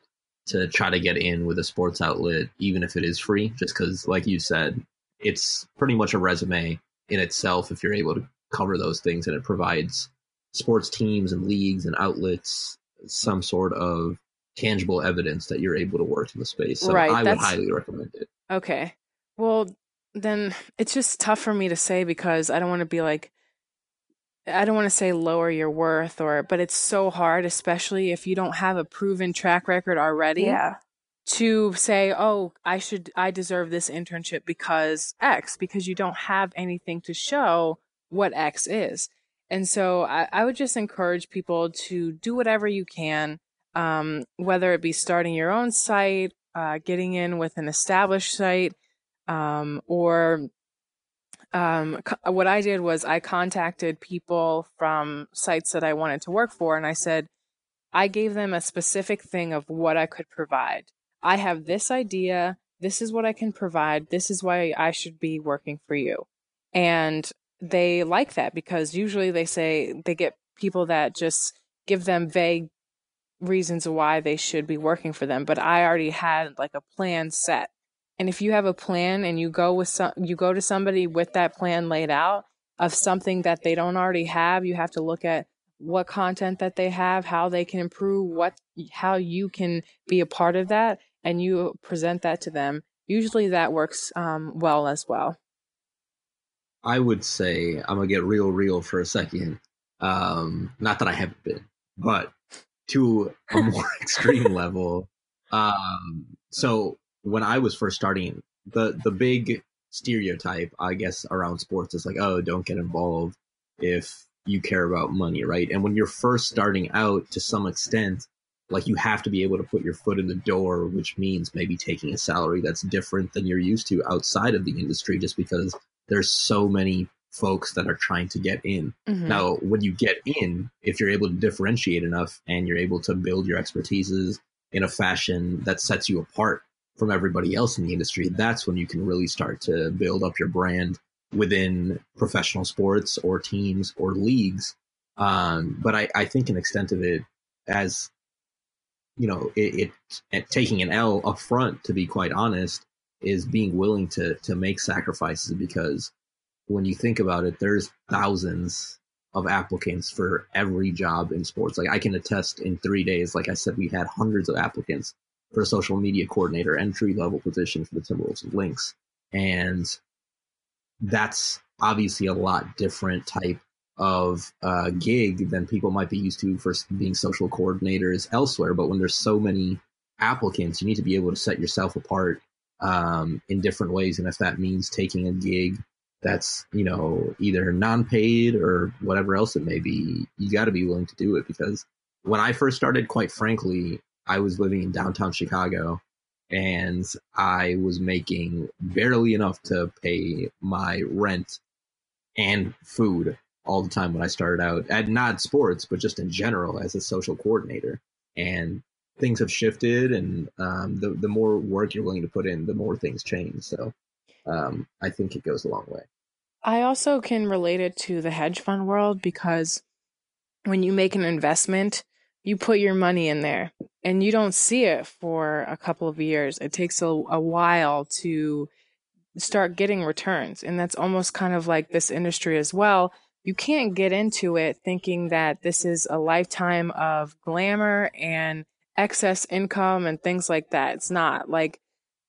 to try to get in with a sports outlet, even if it is free. Just because, like you said, it's pretty much a resume in itself if you're able to cover those things, and it provides sports teams and leagues and outlets some sort of tangible evidence that you're able to work in the space. So Right, I would highly recommend it. Okay. Well, then it's just tough for me to say because I don't want to be like I don't want to say lower your worth or but it's so hard especially if you don't have a proven track record already Yeah. To say, "Oh, I should I deserve this internship because X," because you don't have anything to show what X is. And so I, I would just encourage people to do whatever you can, um, whether it be starting your own site, uh, getting in with an established site, um, or um, co- what I did was I contacted people from sites that I wanted to work for, and I said, I gave them a specific thing of what I could provide. I have this idea. This is what I can provide. This is why I should be working for you. And they like that because usually they say they get people that just give them vague reasons why they should be working for them. But I already had like a plan set. And if you have a plan and you go with some, you go to somebody with that plan laid out of something that they don't already have, you have to look at what content that they have, how they can improve, what how you can be a part of that, and you present that to them. Usually, that works um, well as well. I would say I'm gonna get real, real for a second. Um, not that I haven't been, but to a more extreme level. Um, so when I was first starting, the the big stereotype, I guess, around sports is like, oh, don't get involved if you care about money, right? And when you're first starting out, to some extent, like you have to be able to put your foot in the door, which means maybe taking a salary that's different than you're used to outside of the industry, just because there's so many folks that are trying to get in. Mhm. Now, when you get in, if you're able to differentiate enough and you're able to build your expertises in a fashion that sets you apart from everybody else in the industry, that's when you can really start to build up your brand within professional sports or teams or leagues. Um, but I, I think an extent of it as you know, it, it, taking an L up front, to be quite honest, is being willing to to make sacrifices because when you think about it, there's thousands of applicants for every job in sports. Like I can attest in three days, like I said, we had hundreds of applicants for a social media coordinator entry level position for the Timberwolves and Lynx. And that's obviously a lot different type of uh, gig than people might be used to for being social coordinators elsewhere. But when there's so many applicants, you need to be able to set yourself apart um, in different ways. And if that means taking a gig that's you know either non-paid or whatever else it may be, you got to be willing to do it because when I first started, quite frankly, I was living in downtown Chicago and I was making barely enough to pay my rent and food all the time when I started out at not sports, but just in general as a social coordinator. And things have shifted, and um, the the more work you're willing to put in, the more things change. So um, I think it goes a long way. I also can relate it to the hedge fund world because when you make an investment, you put your money in there and you don't see it for a couple of years. It takes a, a while to start getting returns. And that's almost kind of like this industry as well. You can't get into it thinking that this is a lifetime of glamour and excess income and things like that. It's not. Like,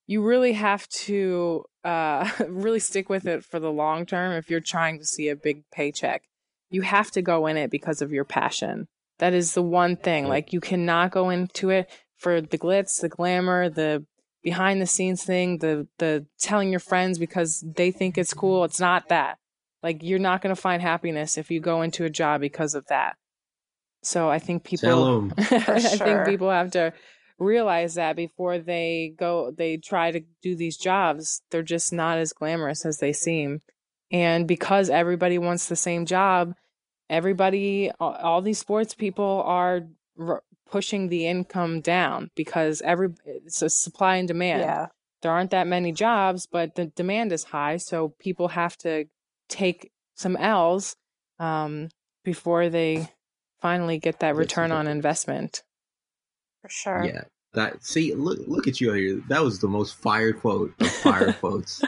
you really have to uh, really stick with it for the long term if you're trying to see a big paycheck. You have to go in it because of your passion. That is the one thing. Like, you cannot go into it for the glitz, the glamour, the behind the scenes thing, the the telling your friends because they think it's cool. It's not that. Like you're not going to find happiness if you go into a job because of that. So I think people Tell 'em. I sure. think people have to realize that before they go they try to do these jobs. They're just not as glamorous as they seem. And because everybody wants the same job, everybody all, all these sports people are r- pushing the income down because every it's a supply and demand Yeah. there aren't that many jobs, but the demand is high, so people have to take some L's um, before they finally get that return on investment. For sure. Yeah, that see, look, look at you here. That was the most fire quote of fire quotes.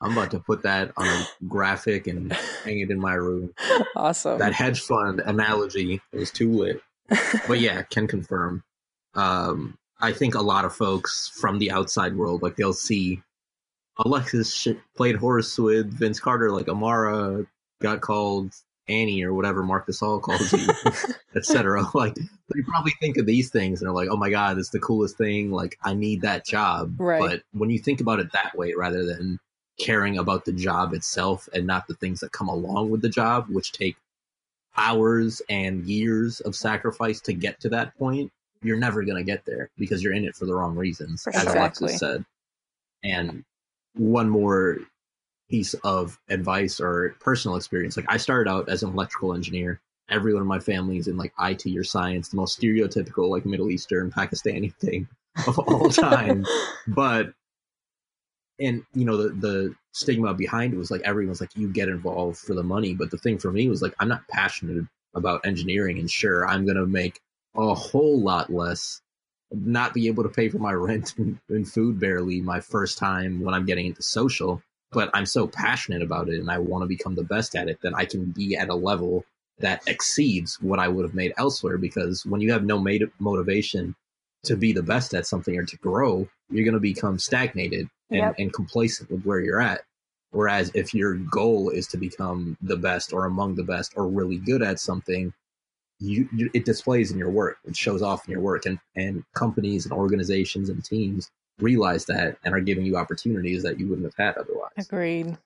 I'm about to put that on a graphic and hang it in my room. awesome. That hedge fund analogy was too lit. But yeah, can confirm. Um, I think a lot of folks from the outside world, like they'll see Alexis played horse with Vince Carter, like Amara got called Annie or whatever Marc Gasol calls you, etc. Like they probably think of these things and are like, oh my god, it's the coolest thing. Like I need that job. Right. But when you think about it that way, rather than caring about the job itself and not the things that come along with the job, which take hours and years of sacrifice to get to that point, you're never going to get there because you're in it for the wrong reasons, For as. Alexis said. And one more piece of advice or personal experience. Like I started out as an electrical engineer. Everyone in my family is in like IT or science, the most stereotypical like Middle Eastern Pakistani thing of all time. but and you know the the stigma behind it was like everyone's like you get involved for the money, but the thing for me was like I'm not passionate about engineering, and sure I'm gonna make a whole lot less, not be able to pay for my rent and, and food barely my first time when I'm getting into social, but I'm so passionate about it and I want to become the best at it that I can be at a level that exceeds what I would have made elsewhere. Because when you have no motivation to be the best at something or to grow, you're going to become stagnated and, Yep. and complacent with where you're at. Whereas if your goal is to become the best or among the best or really good at something, you, you it displays in your work. It shows off in your work, and and companies and organizations and teams realize that and are giving you opportunities that you wouldn't have had otherwise. Agreed.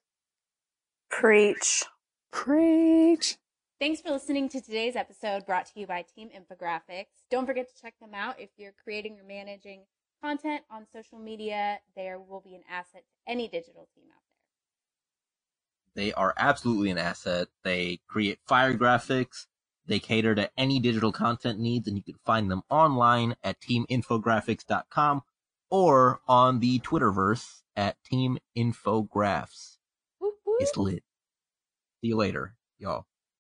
Preach. Preach. Thanks for listening to today's episode brought to you by Team Infographics. Don't forget to check them out if you're creating or managing content on social media. There will be an asset to any digital team out there. They are absolutely an asset. They create fire graphics. They cater to any digital content needs, and you can find them online at teaminfographics.com or on the Twitterverse at Team Infographs. Whoop, whoop. It's lit. See you later, y'all.